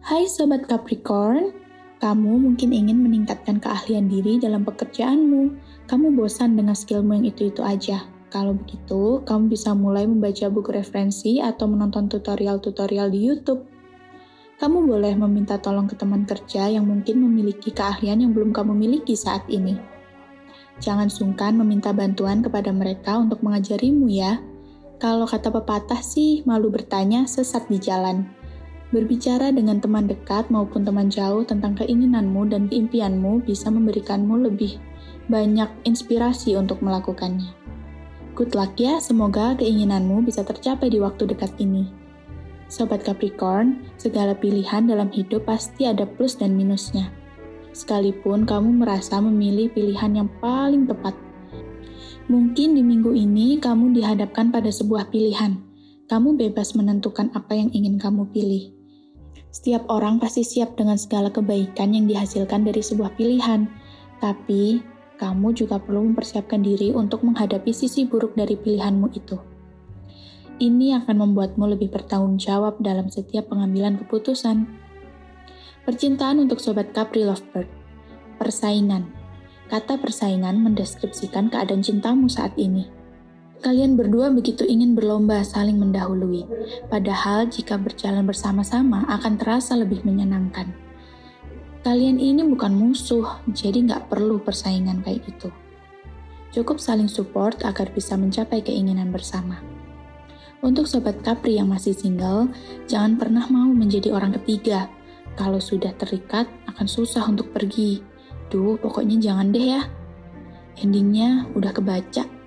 Hai Sobat Capricorn, kamu mungkin ingin meningkatkan keahlian diri dalam pekerjaanmu. Kamu bosan dengan skillmu yang itu-itu aja. Kalau begitu, kamu bisa mulai membaca buku referensi atau menonton tutorial-tutorial di YouTube. Kamu boleh meminta tolong ke teman kerja yang mungkin memiliki keahlian yang belum kamu miliki saat ini. Jangan sungkan meminta bantuan kepada mereka untuk mengajarimu ya. Kalau kata pepatah sih, malu bertanya sesat di jalan. Berbicara dengan teman dekat maupun teman jauh tentang keinginanmu dan impianmu bisa memberikanmu lebih banyak inspirasi untuk melakukannya. Good luck ya, semoga keinginanmu bisa tercapai di waktu dekat ini. Sobat Capricorn, segala pilihan dalam hidup pasti ada plus dan minusnya. Sekalipun kamu merasa memilih pilihan yang paling tepat. Mungkin di minggu ini kamu dihadapkan pada sebuah pilihan. Kamu bebas menentukan apa yang ingin kamu pilih. Setiap orang pasti siap dengan segala kebaikan yang dihasilkan dari sebuah pilihan, tapi kamu juga perlu mempersiapkan diri untuk menghadapi sisi buruk dari pilihanmu itu. Ini akan membuatmu lebih bertanggung jawab dalam setiap pengambilan keputusan. Percintaan untuk Sobat Capri Lovebird Persaingan Kata persaingan mendeskripsikan keadaan cintamu saat ini. Kalian berdua begitu ingin berlomba saling mendahului, padahal jika berjalan bersama-sama akan terasa lebih menyenangkan. Kalian ini bukan musuh, jadi nggak perlu persaingan kayak gitu. Cukup saling support agar bisa mencapai keinginan bersama. Untuk sobat Capri yang masih single, jangan pernah mau menjadi orang ketiga. Kalau sudah terikat, akan susah untuk pergi. Duh, pokoknya jangan deh ya. Endingnya udah kebaca